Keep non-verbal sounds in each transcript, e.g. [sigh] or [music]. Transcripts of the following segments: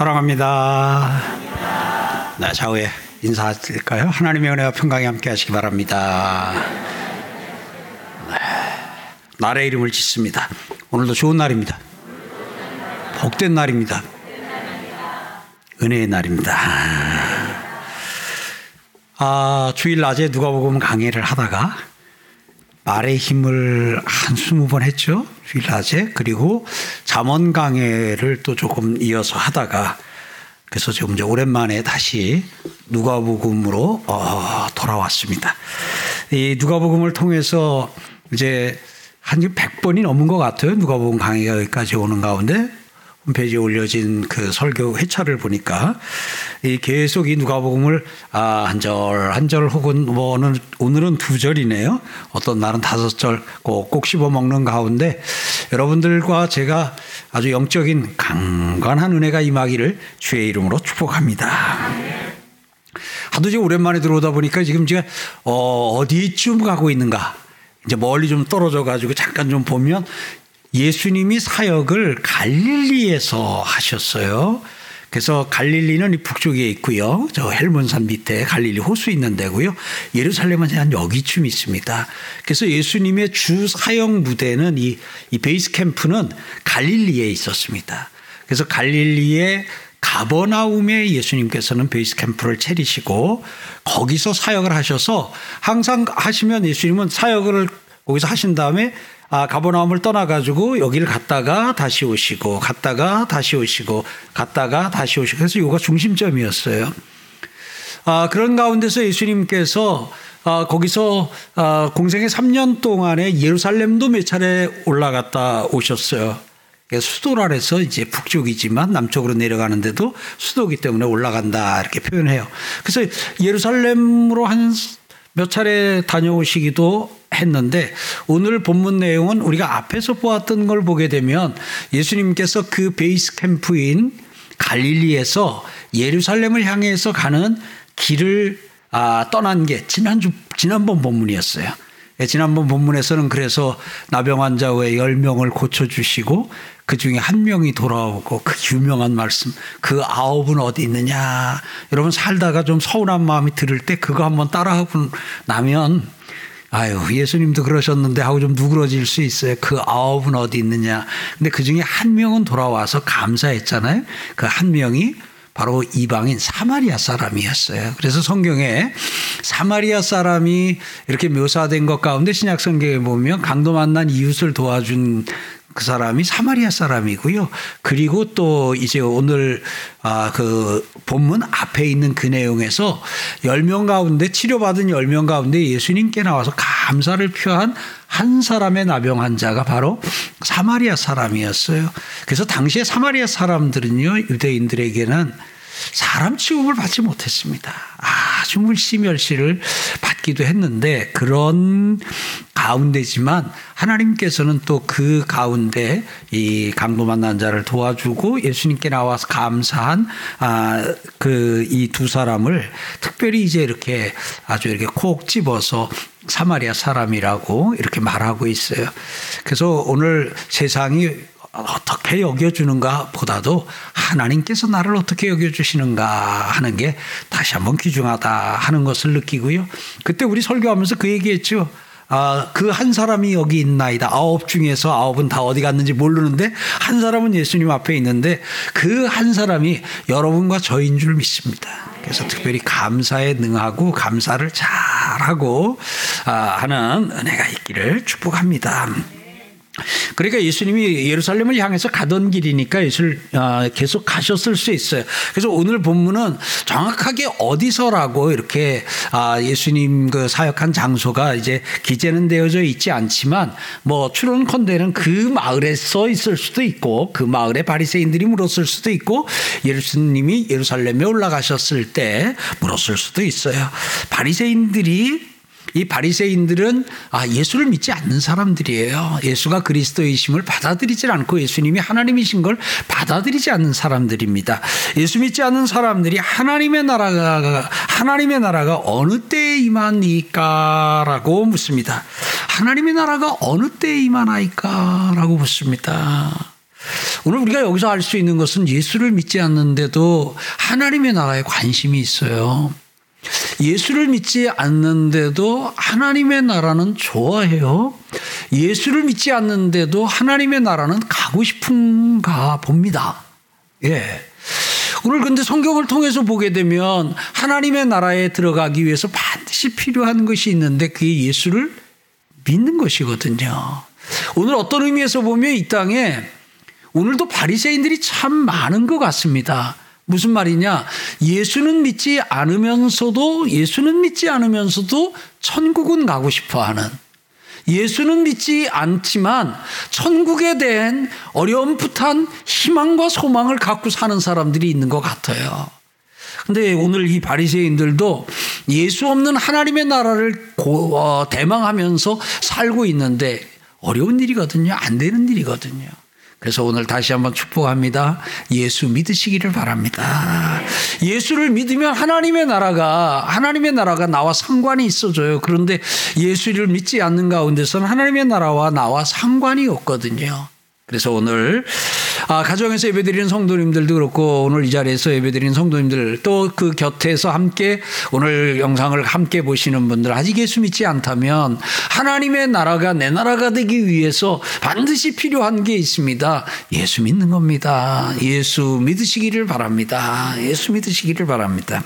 사랑합니다. 네, 좌우에 인사드릴까요? 하나님의 은혜와 평강이 함께 하시기 바랍니다. 네, 날의 이름을 짓습니다. 오늘도 좋은 날입니다. 복된 날입니다. 은혜의 날입니다. 아, 주일 낮에 누가복음 강의를 하다가 말의 힘을 한 스무 번 했죠. 낮에. 그리고 잠언 강해를 또 조금 이어서 하다가 그래서 지금 이제 오랜만에 다시 누가복음으로 어, 돌아왔습니다. 이 누가복음을 통해서 이제 한 100번이 넘은 것 같아요. 누가복음 강의가 여기까지 오는 가운데 홈페이지에 올려진 그 설교 회차를 보니까 이 계속 이 누가복음을 아, 한 절, 한 절 혹은 뭐 오늘, 오늘은 두 절이네요. 어떤 날은 다섯 절 꼭 꼭 씹어 먹는 가운데 여러분들과 제가 아주 영적인 강관한 은혜가 임하기를 주의 이름으로 축복합니다. 하도 이제 오랜만에 들어오다 보니까 지금 제가 어, 어디쯤 가고 있는가 이제 멀리 좀 떨어져 가지고 잠깐 좀 보면 예수님이 사역을 갈릴리에서 하셨어요. 그래서 갈릴리는 북쪽에 있고요. 저 헬몬산 밑에 갈릴리 호수 있는 데고요. 예루살렘은 한 여기쯤 있습니다. 그래서 예수님의 주 사역 무대는 이, 이 베이스 캠프는 갈릴리에 있었습니다. 그래서 갈릴리에 가버나움에 예수님께서는 베이스 캠프를 차리시고 거기서 사역을 하셔서 항상 하시면 예수님은 사역을 거기서 하신 다음에 아, 가버나움을 떠나가지고 여기를 갔다가 다시 오시고, 갔다가 다시 오시고, 갔다가 다시 오시고, 그래서 이거가 중심점이었어요. 아, 그런 가운데서 예수님께서 아, 거기서 아, 공생의 3년 동안에 예루살렘도 몇 차례 올라갔다 오셨어요. 수도라해서 이제 북쪽이지만 남쪽으로 내려가는데도 수도기 때문에 올라간다 이렇게 표현해요. 그래서 예루살렘으로 한 몇 차례 다녀오시기도 했는데 오늘 본문 내용은 우리가 앞에서 보았던 걸 보게 되면 예수님께서 그 베이스 캠프인 갈릴리에서 예루살렘을 향해서 가는 길을 아, 떠난 게 지난주 지난번 본문이었어요. 예, 지난번 본문에서는 그래서 나병 환자 외 10명을 고쳐주시고 그 중에 한 명이 돌아오고 그 유명한 말씀 그 아홉은 어디 있느냐 여러분 살다가 좀 서운한 마음이 들을 때 그거 한번 따라하고 나면 아유, 예수님도 그러셨는데 하고 좀 누그러질 수 있어요. 그 아홉은 어디 있느냐. 근데 그 중에 한 명은 돌아와서 감사했잖아요. 그 한 명이 바로 이방인 사마리아 사람이었어요. 그래서 성경에 사마리아 사람이 이렇게 묘사된 것 가운데 신약 성경에 보면 강도 만난 이웃을 도와준 그 사람이 사마리아 사람이고요. 그리고 또 이제 오늘 아 그 본문 앞에 있는 그 내용에서 10명 가운데 치료받은 10명 가운데 예수님께 나와서 감사를 표한 한 사람의 나병 환자가 바로 사마리아 사람이었어요. 그래서 당시에 사마리아 사람들은요, 유대인들에게는 사람 취급을 받지 못했습니다. 아주 물시멸시를 받기도 했는데 그런 가운데지만 하나님께서는 또 그 가운데 이 강도 만난 자를 도와주고 예수님께 나와서 감사한 아 그 이 두 사람을 특별히 이제 이렇게 아주 이렇게 콕 집어서 사마리아 사람이라고 이렇게 말하고 있어요. 그래서 오늘 세상이 어떻게 여겨주는가 보다도 하나님께서 나를 어떻게 여겨주시는가 하는 게 다시 한번 귀중하다 하는 것을 느끼고요. 그때 우리 설교하면서 그 얘기했죠. 아, 그 한 사람이 여기 있나이다. 아홉 중에서 아홉은 다 어디 갔는지 모르는데 한 사람은 예수님 앞에 있는데 그 한 사람이 여러분과 저인 줄 믿습니다. 그래서 특별히 감사에 능하고 감사를 잘하고 아, 하는 은혜가 있기를 축복합니다. 그러니까 예수님이 예루살렘을 향해서 가던 길이니까 예수를 아, 계속 가셨을 수 있어요. 그래서 오늘 본문은 정확하게 어디서라고 이렇게 아, 예수님 그 사역한 장소가 이제 기재는 되어져 있지 않지만 뭐 추론컨대는 그 마을에 써 있을 수도 있고 그 마을에 바리새인들이 물었을 수도 있고 예수님이 예루살렘에 올라가셨을 때 물었을 수도 있어요. 바리새인들이 이 바리새인들은 아 예수를 믿지 않는 사람들이에요. 예수가 그리스도이심을 받아들이질 않고 예수님이 하나님이신 걸 받아들이지 않는 사람들입니다. 예수 믿지 않는 사람들이 하나님의 나라가 하나님의 나라가 어느 때에 임하니까라고 묻습니다. 하나님의 나라가 어느 때에 임하나이까라고 묻습니다. 오늘 우리가 여기서 알 수 있는 것은 예수를 믿지 않는데도 하나님의 나라에 관심이 있어요. 예수를 믿지 않는데도 하나님의 나라는 좋아해요. 예수를 믿지 않는데도 하나님의 나라는 가고 싶은가 봅니다. 예. 오늘 근데 성경을 통해서 보게 되면 하나님의 나라에 들어가기 위해서 반드시 필요한 것이 있는데 그게 예수를 믿는 것이거든요. 오늘 어떤 의미에서 보면 이 땅에 오늘도 바리새인들이 참 많은 것 같습니다. 무슨 말이냐? 예수는 믿지 않으면서도 예수는 믿지 않으면서도 천국은 가고 싶어 하는 예수는 믿지 않지만 천국에 대한 어려움풋한 희망과 소망을 갖고 사는 사람들이 있는 것 같아요. 근데 오늘 이 바리새인들도 예수 없는 하나님의 나라를 고, 어, 대망하면서 살고 있는데 어려운 일이거든요. 안 되는 일이거든요. 그래서 오늘 다시 한번 축복합니다. 예수 믿으시기를 바랍니다. 예수를 믿으면 하나님의 나라가 하나님의 나라가 나와 상관이 있어져요. 그런데 예수를 믿지 않는 가운데서는 하나님의 나라와 나와 상관이 없거든요. 그래서 오늘 아, 가정에서 예배드리는 성도님들도 그렇고 오늘 이 자리에서 예배드리는 성도님들 또 그 곁에서 함께 오늘 영상을 함께 보시는 분들 아직 예수 믿지 않다면 하나님의 나라가 내 나라가 되기 위해서 반드시 필요한 게 있습니다. 예수 믿는 겁니다. 예수 믿으시기를 바랍니다. 예수 믿으시기를 바랍니다.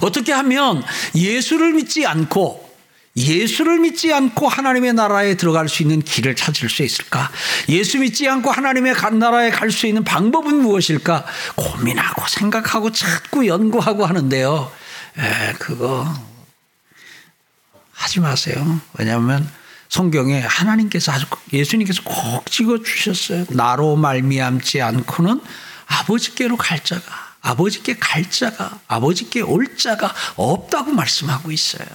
어떻게 하면 예수를 믿지 않고 예수를 믿지 않고 하나님의 나라에 들어갈 수 있는 길을 찾을 수 있을까? 예수 믿지 않고 하나님의 나라에 갈 수 있는 방법은 무엇일까? 고민하고 생각하고 찾고 연구하고 하는데요. 에, 그거 하지 마세요. 왜냐하면 성경에 하나님께서 아주 예수님께서 꼭 찍어 주셨어요. 나로 말미암지 않고는 아버지께로 갈 자가 아버지께 갈 자가 아버지께 올 자가 없다고 말씀하고 있어요.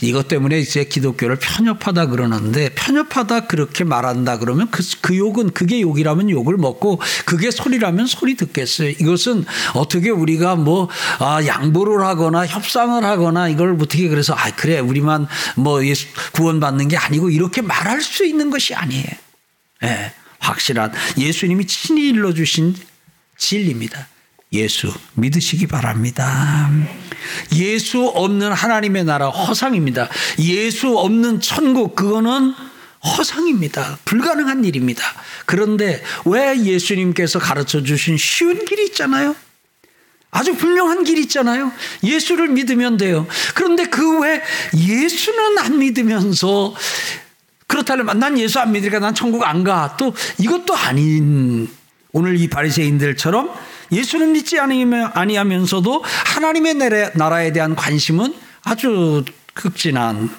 이것 때문에 이제 기독교를 편협하다 그러는데 편협하다 그렇게 말한다 그러면 그, 그 욕은 그게 욕이라면 욕을 먹고 그게 소리라면 소리 듣겠어요. 이것은 어떻게 우리가 뭐 아, 양보를 하거나 협상을 하거나 이걸 어떻게 그래서 아 그래 우리만 뭐 예수 구원받는 게 아니고 이렇게 말할 수 있는 것이 아니에요. 네, 확실한 예수님이 친히 일러 주신 진리입니다. 예수 믿으시기 바랍니다. 예수 없는 하나님의 나라 허상입니다. 예수 없는 천국 그거는 허상입니다. 불가능한 일입니다. 그런데 왜 예수님께서 가르쳐 주신 쉬운 길이 있잖아요. 아주 분명한 길이 있잖아요. 예수를 믿으면 돼요. 그런데 그왜 예수는 안 믿으면서 그렇다면 난 예수 안 믿으니까 난 천국 안 가. 또 이것도 아닌 오늘 이 바리새인들처럼 예수는 믿지 아니하면서도 하나님의 나라에 대한 관심은 아주 극진한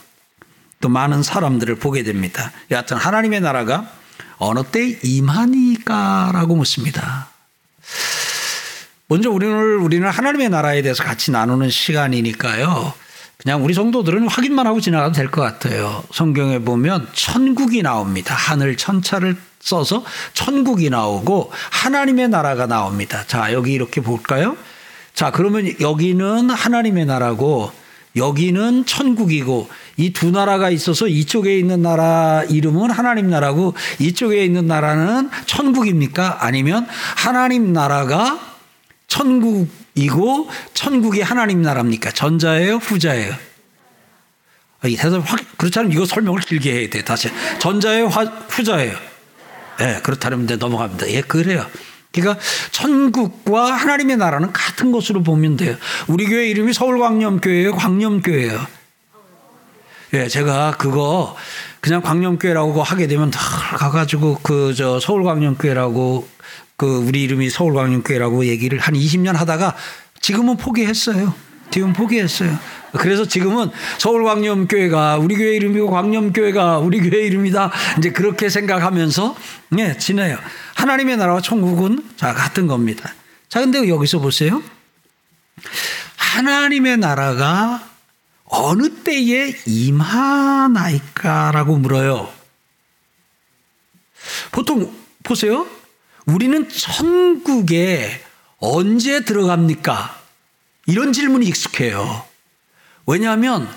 또 많은 사람들을 보게 됩니다. 여하튼 하나님의 나라가 어느 때 임하니까라고 묻습니다. 먼저 우리는 우리는 하나님의 나라에 대해서 같이 나누는 시간이니까요. 그냥 우리 성도들은 확인만 하고 지나가도 될 것 같아요. 성경에 보면 천국이 나옵니다. 하늘 천차를 써서 천국이 나오고 하나님의 나라가 나옵니다. 자, 여기 이렇게 볼까요? 자, 그러면 여기는 하나님의 나라고 여기는 천국이고 이 두 나라가 있어서 이쪽에 있는 나라 이름은 하나님 나라고 이쪽에 있는 나라는 천국입니까? 아니면 하나님 나라가 천국 이고 천국이 하나님 나라입니까? 전자예요? 후자예요? 아, 이 대답 확, 그렇지 않으면 이거 설명을 길게 해야 돼. 다시. 전자예요? 후자예요? 예, 그렇다면 이제 넘어갑니다. 예, 그래요. 그러니까 천국과 하나님의 나라는 같은 것으로 보면 돼요. 우리 교회 이름이 서울 광염교회예요, 광염교회예요. 예, 제가 그거 그냥 광염교회라고 하게 되면 가가지고 그 저 서울 광염교회라고 그 우리 이름이 서울광염교회라고 얘기를 한 20년 하다가 지금은 포기했어요. 지금 포기했어요. 그래서 지금은 서울광염교회가 우리 교회 이름이고 광염교회가 우리 교회 이름이다. 이제 그렇게 생각하면서 예, 지내요. 하나님의 나라와 천국은 자 같은 겁니다. 자, 근데 여기서 보세요. 하나님의 나라가 어느 때에 임하나이까라고 물어요. 보통 보세요. 우리는 천국에 언제 들어갑니까? 이런 질문이 익숙해요. 왜냐하면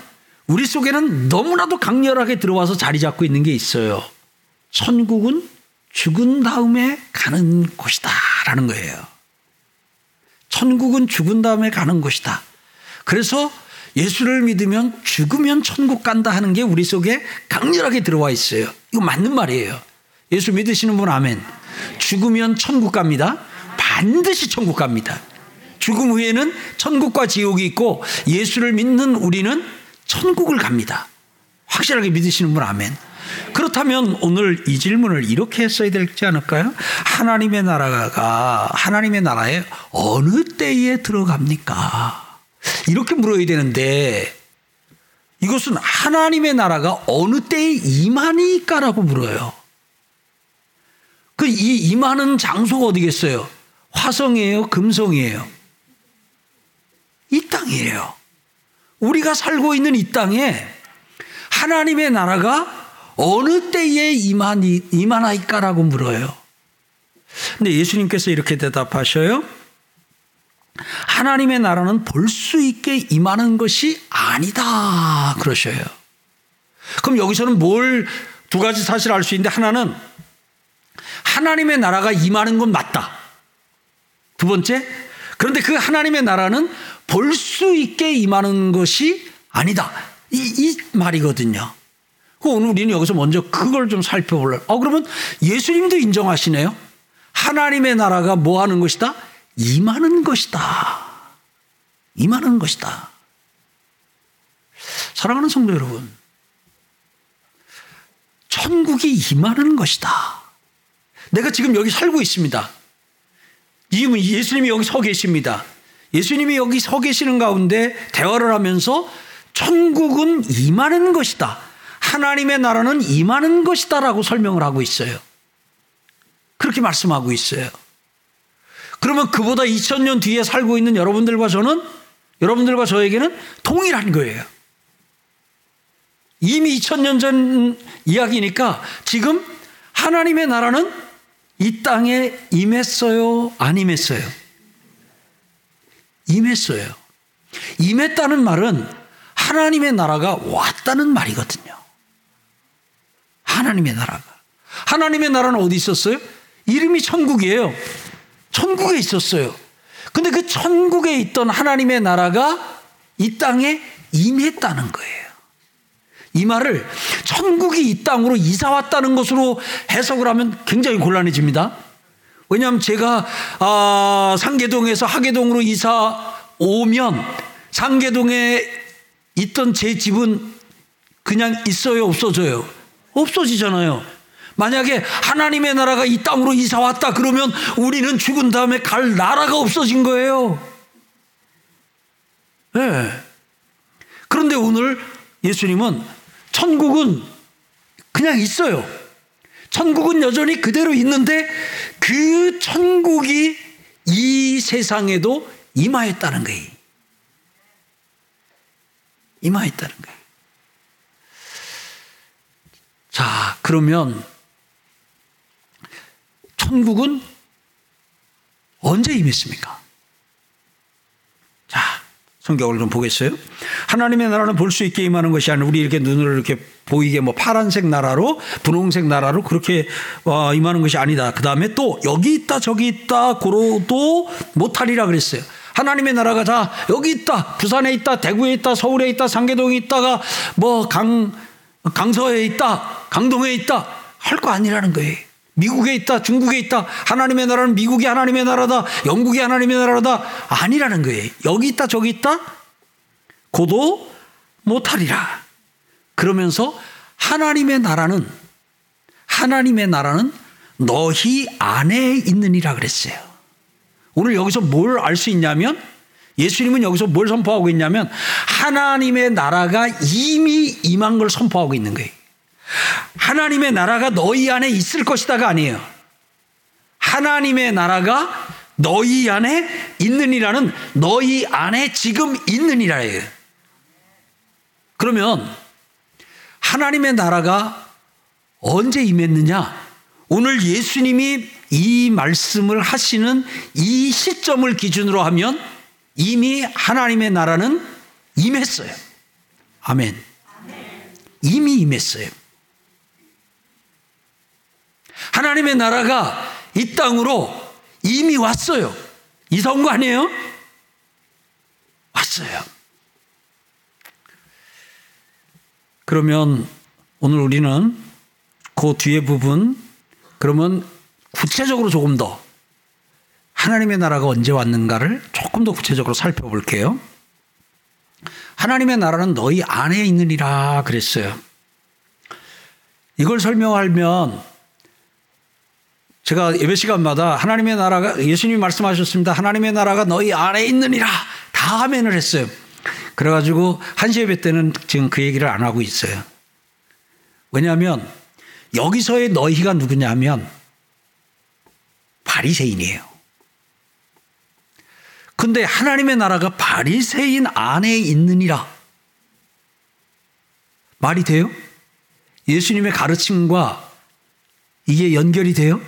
우리 속에는 너무나도 강렬하게 들어와서 자리 잡고 있는 게 있어요. 천국은 죽은 다음에 가는 곳이다 라는 거예요. 천국은 죽은 다음에 가는 곳이다. 그래서 예수를 믿으면 죽으면 천국 간다 하는 게 우리 속에 강렬하게 들어와 있어요. 이거 맞는 말이에요. 예수 믿으시는 분 아멘. 죽으면 천국 갑니다. 반드시 천국 갑니다. 죽음 후에는 천국과 지옥이 있고 예수를 믿는 우리는 천국을 갑니다. 확실하게 믿으시는 분 아멘. 그렇다면 오늘 이 질문을 이렇게 했어야 되지 않을까요? 하나님의 나라가 하나님의 나라에 어느 때에 들어갑니까? 이렇게 물어야 되는데 이것은 하나님의 나라가 어느 때에 임하니까라고 물어요. 그 이 임하는 장소가 어디겠어요? 화성이에요? 금성이에요? 이 땅이에요. 우리가 살고 있는 이 땅에 하나님의 나라가 어느 때에 임하니, 임하나이까라고 물어요. 근데 예수님께서 이렇게 대답하셔요. 하나님의 나라는 볼 수 있게 임하는 것이 아니다. 그러셔요. 그럼 여기서는 뭘 두 가지 사실을 알수 있는데 하나는 하나님의 나라가 임하는 건 맞다. 두 번째, 그런데 그 하나님의 나라는 볼 수 있게 임하는 것이 아니다. 이, 이 말이거든요. 그 오늘 우리는 여기서 먼저 그걸 좀 살펴볼래요. 어, 그러면 예수님도 인정하시네요. 하나님의 나라가 뭐 하는 것이다? 임하는 것이다. 임하는 것이다. 사랑하는 성도 여러분. 천국이 임하는 것이다. 내가 지금 여기 살고 있습니다. 예수님이 여기 서 계십니다. 예수님이 여기 서 계시는 가운데 대화를 하면서 천국은 임하는 것이다. 하나님의 나라는 임하는 것이다라고 설명을 하고 있어요. 그렇게 말씀하고 있어요. 그러면 그보다 2000년 뒤에 살고 있는 여러분들과 저는 여러분들과 저에게는 동일한 거예요. 이미 2000년 전 이야기니까 지금 하나님의 나라는 이 땅에 임했어요? 안 임했어요? 임했어요. 임했다는 말은 하나님의 나라가 왔다는 말이거든요. 하나님의 나라가. 하나님의 나라는 어디 있었어요? 이름이 천국이에요. 천국에 있었어요. 근데 그 천국에 있던 하나님의 나라가 이 땅에 임했다는 거예요. 이 말을 천국이 이 땅으로 이사 왔다는 것으로 해석을 하면 굉장히 곤란해집니다. 왜냐하면 제가 아, 상계동에서 하계동으로 이사 오면 상계동에 있던 제 집은 그냥 있어요, 없어져요? 없어지잖아요. 만약에 하나님의 나라가 이 땅으로 이사 왔다 그러면 우리는 죽은 다음에 갈 나라가 없어진 거예요. 네. 그런데 오늘 예수님은 천국은 그냥 있어요. 천국은 여전히 그대로 있는데 그 천국이 이 세상에도 임하였다는 거예요. 임하였다는 거예요. 자, 그러면 천국은 언제 임했습니까? 자, 성경을 좀 보겠어요? 하나님의 나라는 볼 수 있게 임하는 것이 아니라 우리 이렇게 눈을 이렇게 보이게 뭐 파란색 나라로 분홍색 나라로 그렇게 어, 임하는 것이 아니다. 그 다음에 또 여기 있다 저기 있다 고로도 못하리라 그랬어요. 하나님의 나라가 다 여기 있다 부산에 있다 대구에 있다 서울에 있다 상계동에 있다가 뭐 강 강서에 있다 강동에 있다 할 거 아니라는 거예요. 미국에 있다, 중국에 있다, 하나님의 나라는 미국이 하나님의 나라다, 영국이 하나님의 나라다, 아니라는 거예요. 여기 있다, 저기 있다, 고도 못하리라. 그러면서 하나님의 나라는, 하나님의 나라는 너희 안에 있느니라 그랬어요. 오늘 여기서 뭘 알 수 있냐면, 예수님은 여기서 뭘 선포하고 있냐면, 하나님의 나라가 이미 임한 걸 선포하고 있는 거예요. 하나님의 나라가 너희 안에 있을 것이다가 아니에요. 하나님의 나라가 너희 안에 있느니라는 너희 안에 지금 있느니라예요. 그러면 하나님의 나라가 언제 임했느냐? 오늘 예수님이 이 말씀을 하시는 이 시점을 기준으로 하면 이미 하나님의 나라는 임했어요. 아멘. 이미 임했어요. 하나님의 나라가 이 땅으로 이미 왔어요. 이사 온 거 아니에요? 왔어요. 그러면 오늘 우리는 그 뒤에 부분 그러면 구체적으로 조금 더 하나님의 나라가 언제 왔는가를 조금 더 구체적으로 살펴볼게요. 하나님의 나라는 너희 안에 있느니라 그랬어요. 이걸 설명하면 제가 예배 시간마다 하나님의 나라가 예수님이 말씀하셨습니다. 하나님의 나라가 너희 안에 있느니라 다 하면을 했어요. 그래가지고 한시 예배 때는 지금 그 얘기를 안 하고 있어요. 왜냐하면 여기서의 너희가 누구냐면 바리새인이에요. 근데 하나님의 나라가 바리새인 안에 있느니라. 말이 돼요? 예수님의 가르침과 이게 연결이 돼요?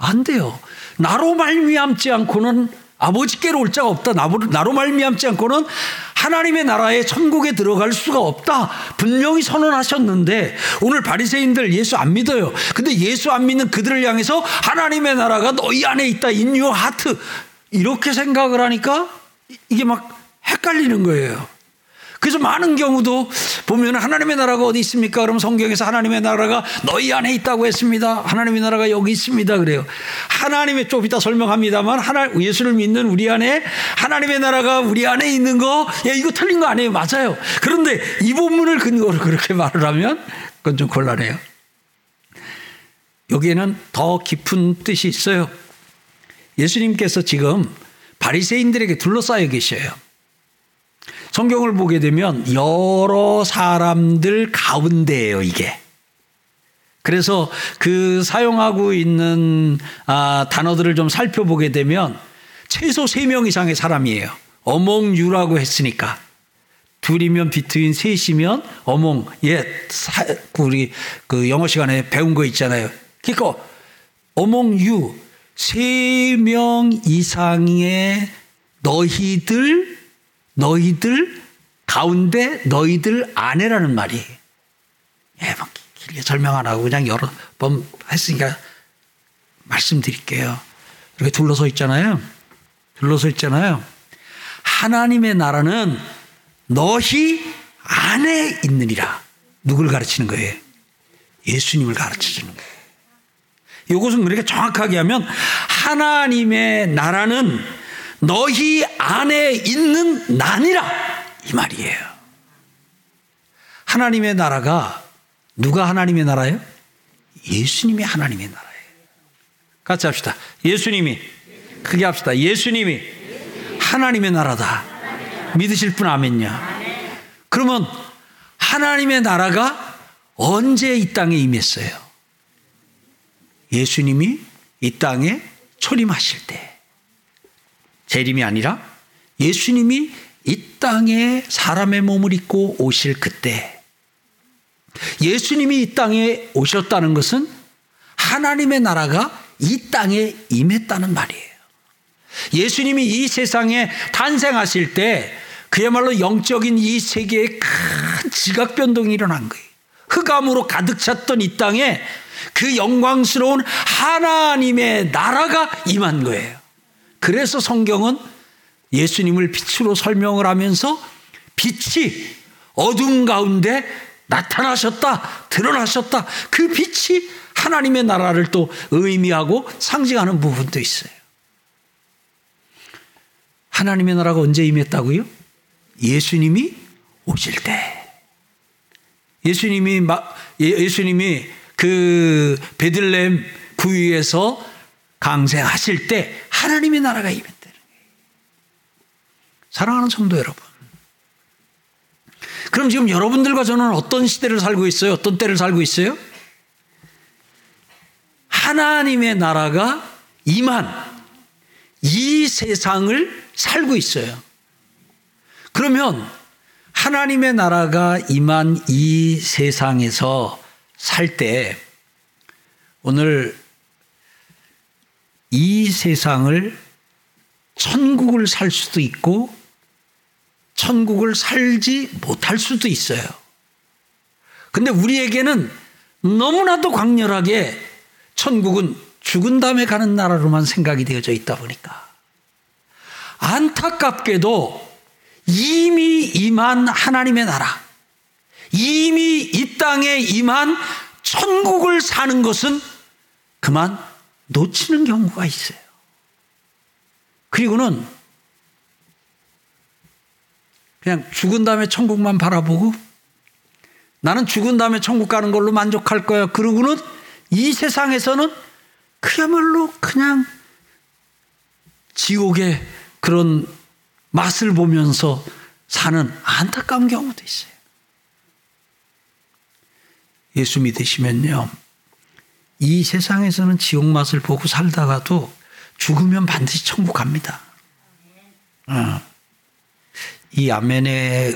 안 돼요. 나로 말미암지 않고는 아버지께로 올 자가 없다. 나로 말미암지 않고는 하나님의 나라에 천국에 들어갈 수가 없다. 분명히 선언하셨는데 오늘 바리새인들 예수 안 믿어요. 근데 예수 안 믿는 그들을 향해서 하나님의 나라가 너희 안에 있다. 인유 하트 이렇게 생각을 하니까 이게 막 헷갈리는 거예요. 그래서 많은 경우도 보면 하나님의 나라가 어디 있습니까? 그럼 성경에서 하나님의 나라가 너희 안에 있다고 했습니다. 하나님의 나라가 여기 있습니다. 그래요. 하나님의 좀 이따 설명합니다만 하나 예수를 믿는 우리 안에 하나님의 나라가 우리 안에 있는 거, 야 이거 틀린 거 아니에요? 맞아요. 그런데 이 본문을 근거로 그렇게 말을 하면 그건 좀 곤란해요. 여기에는 더 깊은 뜻이 있어요. 예수님께서 지금 바리새인들에게 둘러싸여 계셔요. 성경을 보게 되면 여러 사람들 가운데예요, 이게. 그래서 그 사용하고 있는 아, 단어들을 좀 살펴보게 되면 최소 3명 이상의 사람이에요. 어몽유라고 했으니까. 둘이면 비트윈 셋이면 어몽 예 우리 그 영어 시간에 배운 거 있잖아요. 그러니까 어몽유 세 명 이상의 너희들 너희들 가운데 너희들 아내라는 말이 예, 막 길게 설명 안 하고 그냥 여러 번 했으니까 말씀드릴게요. 이렇게 둘러서 있잖아요. 둘러서 있잖아요. 하나님의 나라는 너희 안에 있느니라. 누굴 가르치는 거예요? 예수님을 가르쳐 주는 거예요. 이것은 그렇게 정확하게 하면 하나님의 나라는 너희 안에 있는 난이라 이 말이에요. 하나님의 나라가 누가 하나님의 나라예요? 예수님이 하나님의 나라예요. 같이 합시다. 예수님이 크게 합시다. 예수님이 하나님의 나라다. 믿으실 분 아멘요. 그러면 하나님의 나라가 언제 이 땅에 임했어요? 예수님이 이 땅에 초림하실 때. 재림이 아니라 예수님이 이 땅에 사람의 몸을 입고 오실 그때 예수님이 이 땅에 오셨다는 것은 하나님의 나라가 이 땅에 임했다는 말이에요. 예수님이 이 세상에 탄생하실 때 그야말로 영적인 이 세계에 큰 지각 변동이 일어난 거예요. 흑암으로 가득 찼던 이 땅에 그 영광스러운 하나님의 나라가 임한 거예요. 그래서 성경은 예수님을 빛으로 설명을 하면서 빛이 어둠 가운데 나타나셨다, 드러나셨다. 그 빛이 하나님의 나라를 또 의미하고 상징하는 부분도 있어요. 하나님의 나라가 언제 임했다고요? 예수님이 오실 때. 예수님이 예, 예수님이 그 베들렘 구유에서 강생하실 때 하나님의 나라가 임했다는 거예요. 사랑하는 성도 여러분. 그럼 지금 여러분들과 저는 어떤 시대를 살고 있어요? 어떤 때를 살고 있어요? 하나님의 나라가 임한 이 세상을 살고 있어요. 그러면 하나님의 나라가 임한 이 세상에서 살 때 오늘 이 세상을 천국을 살 수도 있고 천국을 살지 못할 수도 있어요. 근데 우리에게는 너무나도 강렬하게 천국은 죽은 다음에 가는 나라로만 생각이 되어져 있다 보니까 안타깝게도 이미 임한 하나님의 나라, 이미 이 땅에 임한 천국을 사는 것은 그만 놓치는 경우가 있어요. 그리고는 그냥 죽은 다음에 천국만 바라보고 나는 죽은 다음에 천국 가는 걸로 만족할 거야. 그러고는 이 세상에서는 그야말로 그냥 지옥의 그런 맛을 보면서 사는 안타까운 경우도 있어요. 예수 믿으시면요. 이 세상에서는 지옥 맛을 보고 살다가도 죽으면 반드시 천국 갑니다. 어. 이 아멘의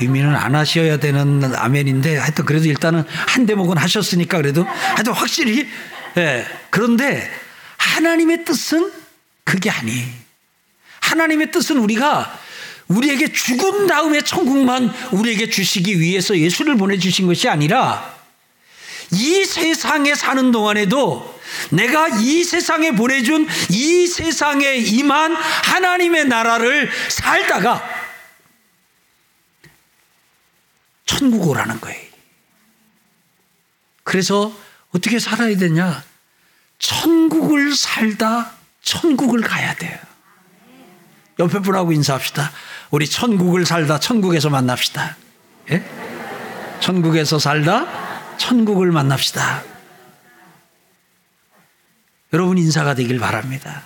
의미는 안 하셔야 되는 아멘인데 하여튼 그래도 일단은 한 대목은 하셨으니까 그래도 하여튼 확실히 예. 그런데 하나님의 뜻은 그게 아니. 하나님의 뜻은 우리가 우리에게 죽은 다음에 천국만 우리에게 주시기 위해서 예수를 보내주신 것이 아니라 이 세상에 사는 동안에도 내가 이 세상에 보내준 이 세상에 임한 하나님의 나라를 살다가 천국 오라는 거예요. 그래서 어떻게 살아야 되냐? 천국을 살다 천국을 가야 돼요. 옆에 분하고 인사합시다. 우리 천국을 살다 천국에서 만납시다. 예? 천국에서 살다 천국을 만납시다. 여러분 인사가 되길 바랍니다.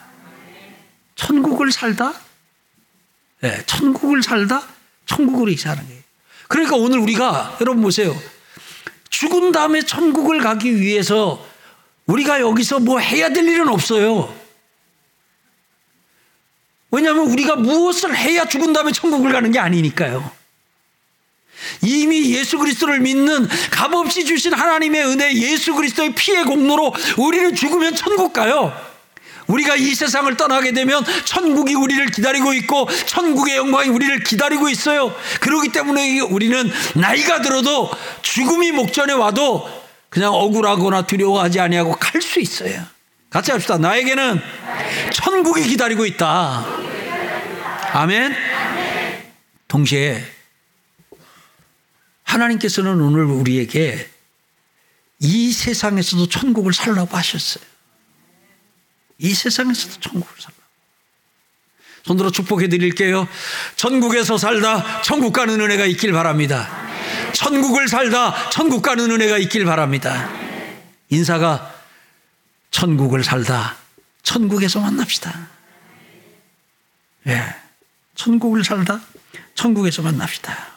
천국을 살다, 예, 천국을 살다 천국으로 이사하는 거예요. 그러니까 오늘 우리가 여러분 보세요. 죽은 다음에 천국을 가기 위해서 우리가 여기서 뭐 해야 될 일은 없어요. 왜냐하면 우리가 무엇을 해야 죽은 다음에 천국을 가는 게 아니니까요. 이미 예수 그리스도를 믿는 값없이 주신 하나님의 은혜, 예수 그리스도의 피의 공로로 우리는 죽으면 천국 가요. 우리가 이 세상을 떠나게 되면 천국이 우리를 기다리고 있고 천국의 영광이 우리를 기다리고 있어요. 그렇기 때문에 우리는 나이가 들어도 죽음이 목전에 와도 그냥 억울하거나 두려워하지 아니하고 갈 수 있어요. 같이 합시다. 나에게는 천국이 기다리고 있다. 아멘. 동시에 하나님께서는 오늘 우리에게 이 세상에서도 천국을 살라고 하셨어요. 이 세상에서도 천국을 살라. 손들어 축복해 드릴게요. 천국에서 살다 천국 가는 은혜가 있길 바랍니다. 천국을 살다 천국 가는 은혜가 있길 바랍니다. 인사가 천국을 살다 천국에서 만납시다. 예. 네. 천국을 살다 천국에서 만납시다.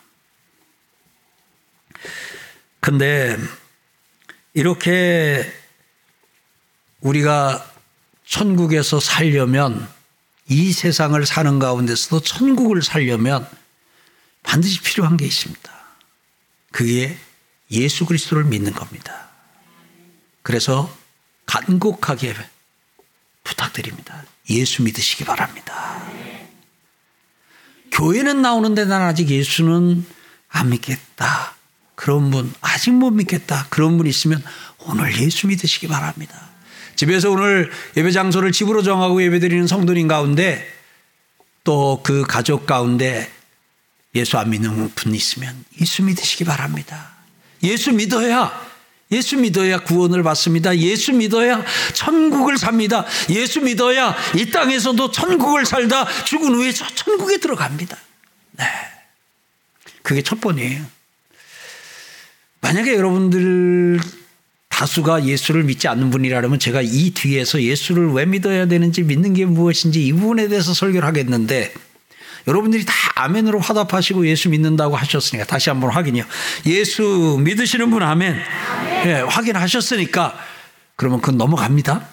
근데 이렇게 우리가 천국에서 살려면 이 세상을 사는 가운데서도 천국을 살려면 반드시 필요한 게 있습니다. 그게 예수 그리스도를 믿는 겁니다. 그래서 간곡하게 부탁드립니다. 예수 믿으시기 바랍니다. 교회는 나오는데 난 아직 예수는 안 믿겠다. 그런 분, 아직 못 믿겠다. 그런 분 있으면 오늘 예수 믿으시기 바랍니다. 집에서 오늘 예배 장소를 집으로 정하고 예배 드리는 성도님 가운데 또 그 가족 가운데 예수 안 믿는 분 있으면 예수 믿으시기 바랍니다. 예수 믿어야 예수 믿어야 구원을 받습니다. 예수 믿어야 천국을 삽니다. 예수 믿어야 이 땅에서도 천국을 살다 죽은 후에 저 천국에 들어갑니다. 네. 그게 첫 번이에요. 만약에 여러분들 다수가 예수를 믿지 않는 분이라면 제가 이 뒤에서 예수를 왜 믿어야 되는지 믿는 게 무엇인지 이 부분에 대해서 설교를 하겠는데 여러분들이 다 아멘으로 화답하시고 예수 믿는다고 하셨으니까 다시 한번 확인이요. 예수 믿으시는 분 아멘. 아멘. 예, 확인하셨으니까 그러면 그건 넘어갑니다.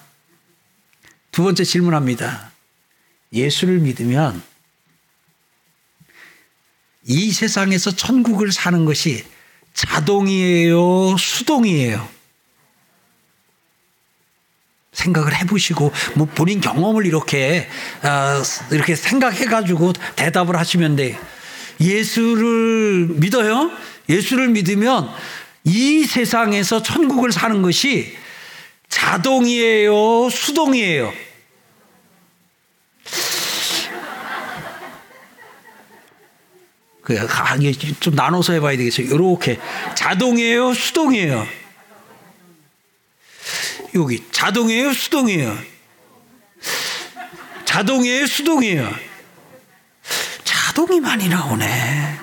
두 번째 질문합니다. 예수를 믿으면 이 세상에서 천국을 사는 것이 자동이에요? 수동이에요? 생각을 해보시고 뭐 본인 경험을 이렇게 어, 이렇게 생각해가지고 대답을 하시면 돼. 예수를 믿어요? 예수를 믿으면 이 세상에서 천국을 사는 것이 자동이에요? 수동이에요? 그, 아, 이게 좀 나눠서 해봐야 되겠어요. 이렇게. 자동이에요? 수동이에요? 여기. 자동이에요? 수동이에요? 자동이에요? 수동이에요? 자동이 많이 나오네.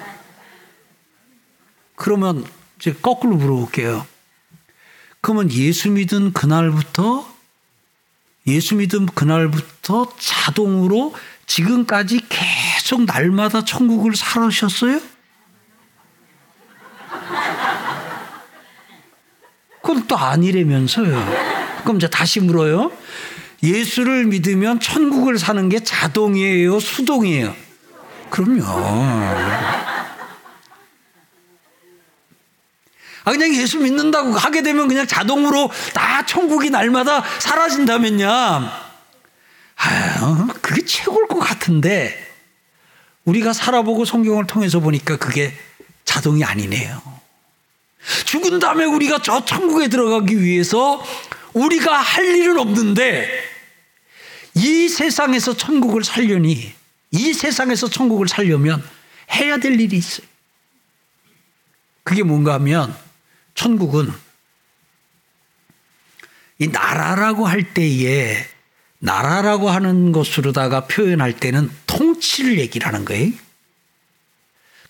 그러면 이제 거꾸로 물어볼게요. 그러면 예수 믿은 그날부터 예수 믿은 그날부터 자동으로 지금까지 계속 날마다 천국을 살으셨어요? 그건 또 아니라면서요. 그럼 이제 다시 물어요. 예수를 믿으면 천국을 사는 게 자동이에요? 수동이에요? 그럼요. 아, 그냥 예수 믿는다고 하게 되면 그냥 자동으로 다 천국이 날마다 사라진다면요. 아, 그게 최고일 것 같은데, 우리가 살아보고 성경을 통해서 보니까 그게 자동이 아니네요. 죽은 다음에 우리가 저 천국에 들어가기 위해서 우리가 할 일은 없는데, 이 세상에서 천국을 살려니, 이 세상에서 천국을 살려면 해야 될 일이 있어요. 그게 뭔가 하면, 천국은 이 나라라고 할 때에 나라라고 하는 것으로다가 표현할 때는 통치를 얘기를 하는 거예요.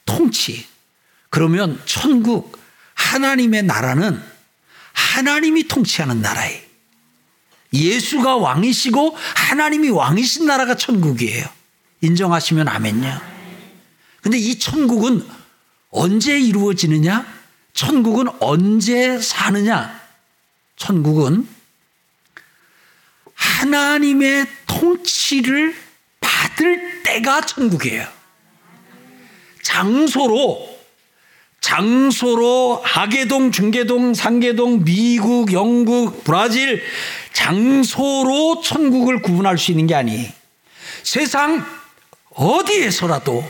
통치. 그러면 천국, 하나님의 나라는 하나님이 통치하는 나라예요. 예수가 왕이시고 하나님이 왕이신 나라가 천국이에요. 인정하시면 아멘요. 근데 이 천국은 언제 이루어지느냐? 천국은 언제 사느냐? 천국은 하나님의 통치를 받을 때가 천국이에요. 장소로 장소로 하계동, 중계동, 상계동, 미국, 영국, 브라질 장소로 천국을 구분할 수 있는 게 아니. 세상 어디에서라도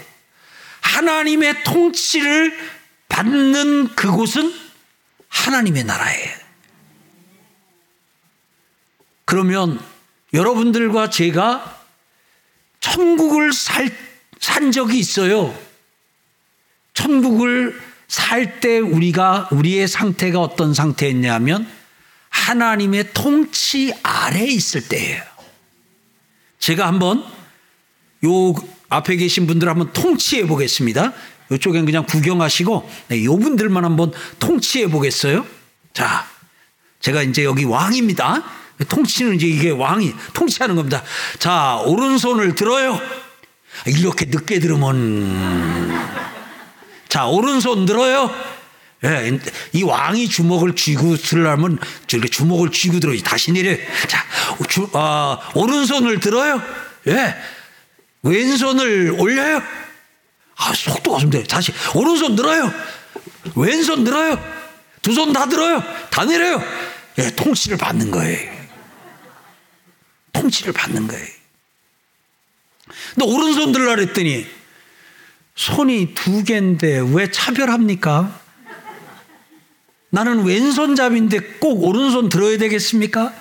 하나님의 통치를 받는 그곳은 하나님의 나라예요. 그러면 여러분들과 제가 천국을 살, 산 적이 있어요. 천국을 살 때 우리가, 우리의 상태가 어떤 상태였냐면 하나님의 통치 아래에 있을 때예요. 제가 한번 요 앞에 계신 분들 한번 통치해 보겠습니다. 이쪽엔 그냥 구경하시고 네, 요 분들만 한번 통치해 보겠어요. 자, 제가 이제 여기 왕입니다. 통치는 이제 이게 왕이 통치하는 겁니다. 자, 오른손을 들어요. 이렇게 늦게 들으면 자, 오른손 들어요. 예, 이 왕이 주먹을 쥐고 들려면 저렇게 주먹을 쥐고 들어 다시 내려. 자, 주, 어, 오른손을 들어요. 예, 왼손을 올려요. 아, 속도가 좀 돼. 다시 오른손 들어요. 왼손 들어요. 두 손 다 들어요. 다 내려요. 예, 통치를 받는 거예요. 통치를 받는 거예요. 근데 오른손 들라 그랬더니 손이 두 개인데 왜 차별합니까? 나는 왼손잡인데 꼭 오른손 들어야 되겠습니까?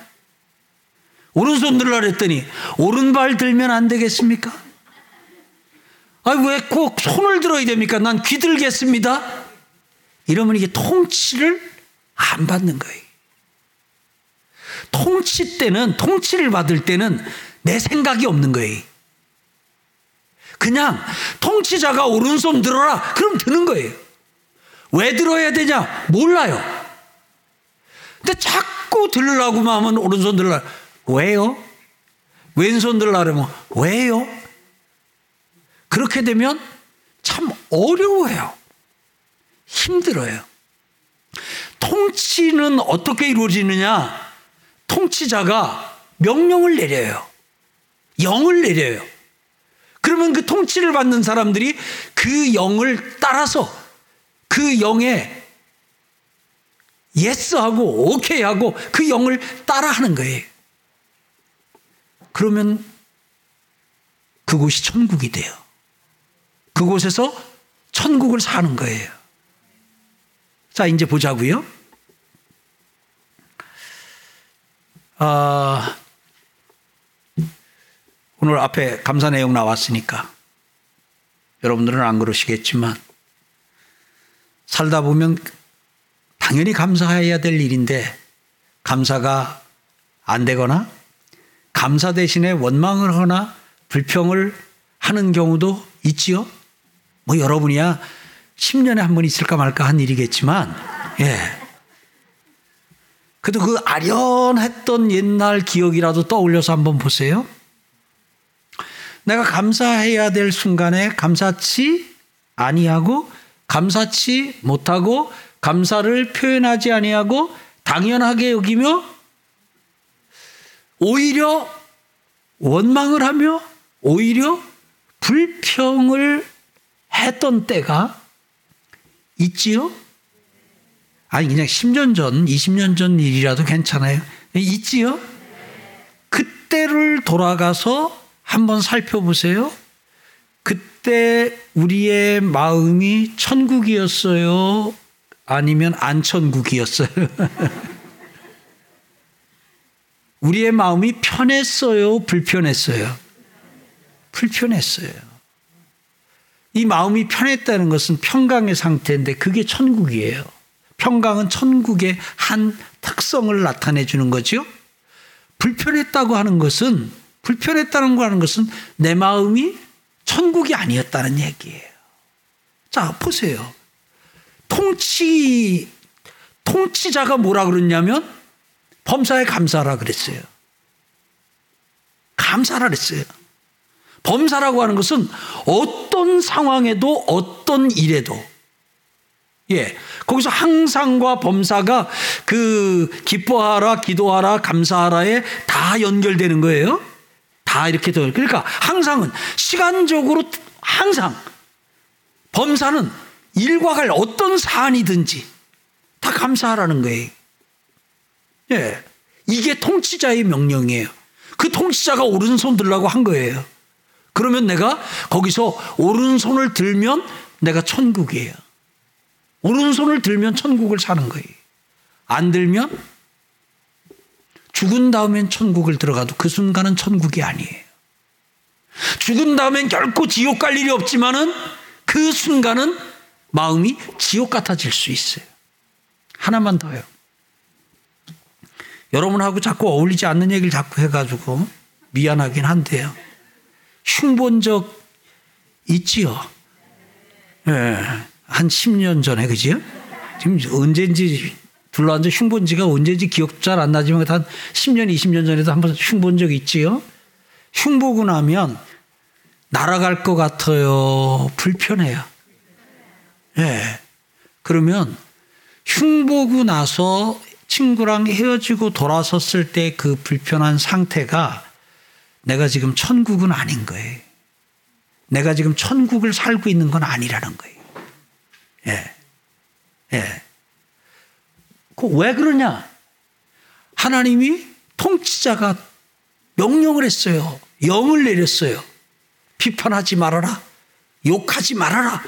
오른손 들라 그랬더니 오른발 들면 안 되겠습니까? 아니, 왜꼭 손을 들어야 됩니까? 난 귀 들겠습니다. 이러면 이게 통치를 안 받는 거예요. 통치 때는, 통치를 받을 때는 내 생각이 없는 거예요. 그냥 통치자가 오른손 들어라. 그럼 드는 거예요. 왜 들어야 되냐? 몰라요. 근데 자꾸 들으라고만 하면 오른손 들라. 왜요? 왼손 들라 그러면 왜요? 그렇게 되면 참 어려워요. 힘들어요. 통치는 어떻게 이루어지느냐? 통치자가 명령을 내려요. 영을 내려요. 그러면 그 통치를 받는 사람들이 그 영을 따라서 그 영에 예스하고 오케이하고 그 영을 따라하는 거예요. 그러면 그곳이 천국이 돼요. 그곳에서 천국을 사는 거예요. 자, 이제 보자고요. 아, 오늘 앞에 감사 내용 나왔으니까 여러분들은 안 그러시겠지만 살다 보면 당연히 감사해야 될 일인데 감사가 안 되거나 감사 대신에 원망을 하거나 불평을 하는 경우도 있지요. 뭐 여러분이야 10년에 한 번 있을까 말까 한 일이겠지만, 예. 그래도 그 아련했던 옛날 기억이라도 떠올려서 한번 보세요. 내가 감사해야 될 순간에 감사치 아니하고 감사치 못하고 감사를 표현하지 아니하고 당연하게 여기며 오히려 원망을 하며 오히려 불평을 했던 때가 있지요? 아니 그냥 10년 전, 20년 전 일이라도 괜찮아요. 있지요? 그때를 돌아가서 한번 살펴보세요. 그때 우리의 마음이 천국이었어요? 아니면 안천국이었어요? [laughs] 우리의 마음이 편했어요? 불편했어요? 불편했어요. 이 마음이 편했다는 것은 평강의 상태인데 그게 천국이에요. 평강은 천국의 한 특성을 나타내 주는 거죠. 불편했다고 하는 것은 불편했다는 거 하는 것은 내 마음이 천국이 아니었다는 얘기예요. 자, 보세요. 통치 통치자가 뭐라 그랬냐면 범사에 감사하라 그랬어요. 감사하라 그랬어요. 범사라고 하는 것은 어떤 상황에도 어떤 일에도 예. 거기서 항상과 범사가 그 기뻐하라, 기도하라, 감사하라에 다 연결되는 거예요. 다 이렇게 돼. 그러니까 항상은 시간적으로 항상 범사는 일과 갈 어떤 사안이든지 다 감사하라는 거예요. 예. 이게 통치자의 명령이에요. 그 통치자가 오른손 들라고 한 거예요. 그러면 내가 거기서 오른손을 들면 내가 천국이에요. 오른손을 들면 천국을 사는 거예요. 안 들면 죽은 다음엔 천국을 들어가도 그 순간은 천국이 아니에요. 죽은 다음엔 결코 지옥 갈 일이 없지만은 그 순간은 마음이 지옥 같아질 수 있어요. 하나만 더요. 여러분하고 자꾸 어울리지 않는 얘기를 자꾸 해가지고 미안하긴 한데요. 흉본 적 있지요. 예. 한 10년 전에, 그지요? 지금 언제인지 둘러앉아 흉본 지가 언제인지 기억 잘 안 나지만 한 10년, 20년 전에도 한번 흉본 적 있지요? 흉보고 나면 날아갈 것 같아요. 불편해요. 예. 그러면 흉보고 나서 친구랑 헤어지고 돌아섰을 때 그 불편한 상태가 내가 지금 천국은 아닌 거예요. 내가 지금 천국을 살고 있는 건 아니라는 거예요. 예. 예. 왜 그러냐? 하나님이 통치자가 명령을 했어요. 영을 내렸어요. 비판하지 말아라. 욕하지 말아라.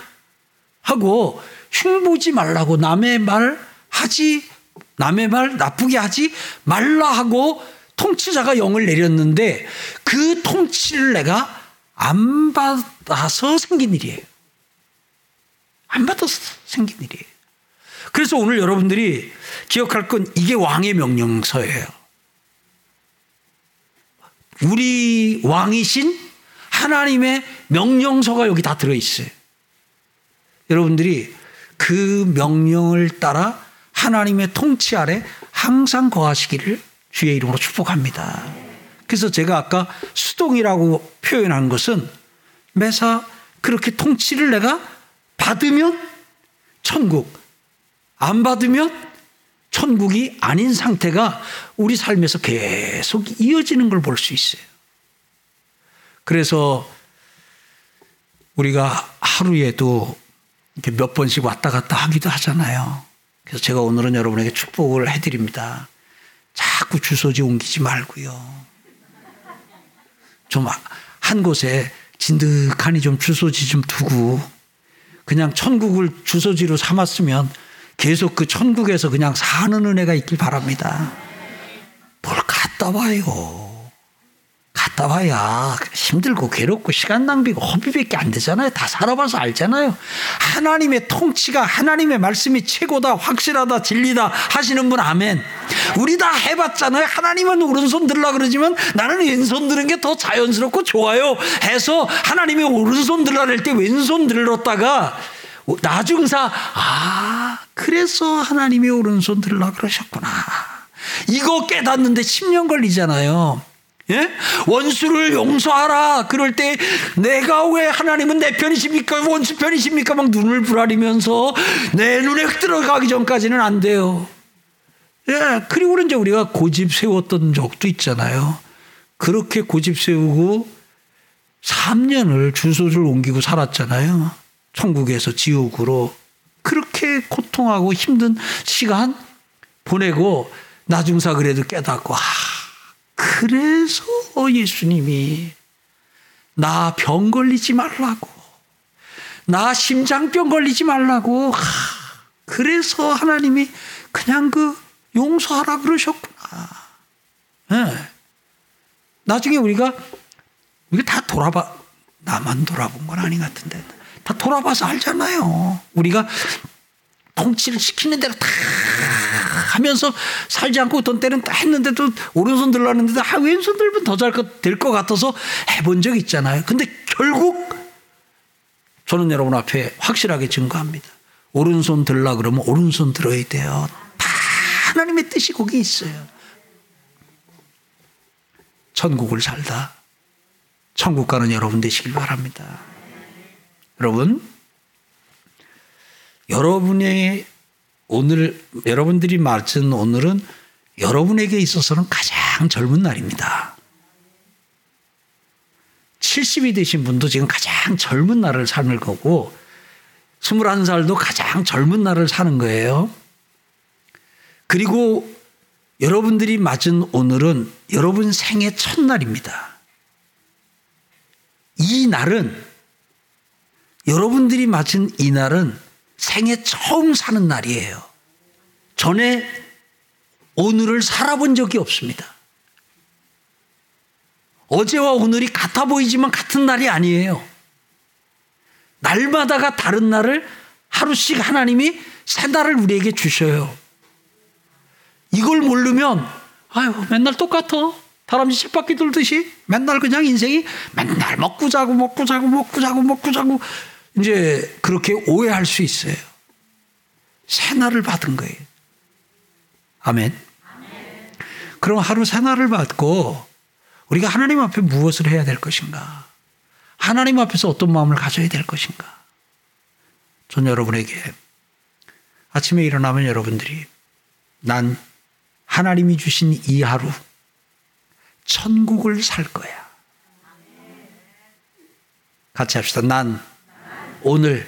하고 흉보지 말라고 남의 말 하지 남의 말 나쁘게 하지 말라 하고 통치자가 영을 내렸는데 그 통치를 내가 안 받아서 생긴 일이에요. 안 받아서 생긴 일이에요. 그래서 오늘 여러분들이 기억할 건 이게 왕의 명령서예요. 우리 왕이신 하나님의 명령서가 여기 다 들어있어요. 여러분들이 그 명령을 따라 하나님의 통치 아래 항상 거하시기를 주의 이름으로 축복합니다. 그래서 제가 아까 수동이라고 표현한 것은 매사 그렇게 통치를 내가 받으면 천국, 안 받으면 천국이 아닌 상태가 우리 삶에서 계속 이어지는 걸 볼 수 있어요. 그래서 우리가 하루에도 이렇게 몇 번씩 왔다 갔다 하기도 하잖아요. 그래서 제가 오늘은 여러분에게 축복을 해드립니다. 자꾸 주소지 옮기지 말고요. 좀 한 곳에 진득하니 좀 주소지 좀 두고 그냥 천국을 주소지로 삼았으면 계속 그 천국에서 그냥 사는 은혜가 있길 바랍니다. 뭘 갔다 와요. 갔다 와야 힘들고 괴롭고 시간 낭비고 허비밖에 안 되잖아요. 다 살아봐서 알잖아요. 하나님의 통치가 하나님의 말씀이 최고다, 확실하다, 진리다 하시는 분 아멘. 우리 다 해봤잖아요. 하나님은 오른손 들라 그러지만 나는 왼손 드는 게 더 자연스럽고 좋아요. 해서 하나님이 오른손 들라 할 때 왼손 들렀다가 나중사 아 그래서 하나님이 오른손 들라 그러셨구나. 이거 깨닫는데 10년 걸리잖아요. 예? 원수를 용서하라. 그럴 때 내가 왜 하나님은 내 편이십니까? 원수 편이십니까? 막 눈을 부라리면서 내 눈에 들어가기 전까지는 안 돼요. 예. 그리고 이제 우리가 고집 세웠던 적도 있잖아요. 그렇게 고집 세우고 3년을 주소를 옮기고 살았잖아요. 천국에서 지옥으로. 그렇게 고통하고 힘든 시간 보내고 나중사 그래도 깨닫고, 아, 그래서 예수님이 나 병 걸리지 말라고. 나 심장병 걸리지 말라고. 하, 그래서 하나님이 그냥 그 용서하라 그러셨구나. 네. 나중에 우리가 우리가 다 돌아봐 나만 돌아본 건 아닌 것 같은데 다 돌아봐서 알잖아요. 우리가 통치를 시키는 대로 다 하면서 살지 않고 어떤 때는 다 했는데도 오른손 들라는데도 아, 왼손 들면 더 잘 될 것 같아서 해본 적 있잖아요. 근데 결국 저는 여러분 앞에 확실하게 증거합니다. 오른손 들라 그러면 오른손 들어야 돼요. 다 하나님의 뜻이 거기 있어요. 천국을 살다 천국 가는 여러분 되시길 바랍니다. 여러분 여러분의 오늘 여러분들이 맞은 오늘은 여러분에게 있어서는 가장 젊은 날입니다. 70이 되신 분도 지금 가장 젊은 날을 사는 거고 21살도 가장 젊은 날을 사는 거예요. 그리고 여러분들이 맞은 오늘은 여러분 생애 첫날입니다. 이 날은 여러분들이 맞은 이 날은 생애 처음 사는 날이에요. 전에 오늘을 살아본 적이 없습니다. 어제와 오늘이 같아 보이지만 같은 날이 아니에요. 날마다가 다른 날을 하루씩 하나님이 새 날을 우리에게 주셔요. 이걸 모르면 아유 맨날 똑같아. 다람쥐 쳇바퀴 돌듯이 맨날 그냥 인생이 맨날 먹고 자고 먹고 자고 먹고 자고 먹고 자고 이제 그렇게 오해할 수 있어요. 새날을 받은 거예요. 아멘. 그럼 하루 새날을 받고 우리가 하나님 앞에 무엇을 해야 될 것인가? 하나님 앞에서 어떤 마음을 가져야 될 것인가? 전 여러분에게 아침에 일어나면 여러분들이 난 하나님이 주신 이 하루 천국을 살 거야. 같이 합시다. 난 오늘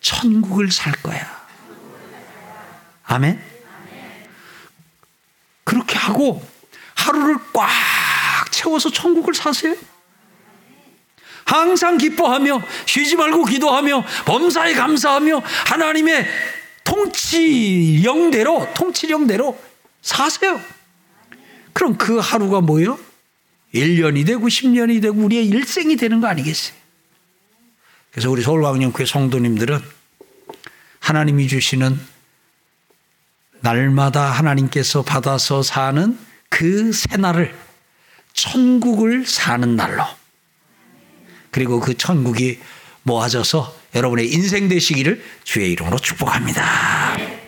천국을 살 거야. 아멘? 그렇게 하고 하루를 꽉 채워서 천국을 사세요. 항상 기뻐하며 쉬지 말고 기도하며 범사에 감사하며 하나님의 통치령대로 통치령대로 사세요. 그럼 그 하루가 뭐예요? 1년이 되고 10년이 되고 우리의 일생이 되는 거 아니겠어요? 그래서 우리 서울광역교회 성도님들은 하나님이 주시는 날마다 하나님께서 받아서 사는 그 새날을 천국을 사는 날로 그리고 그 천국이 모아져서 여러분의 인생 되시기를 주의 이름으로 축복합니다.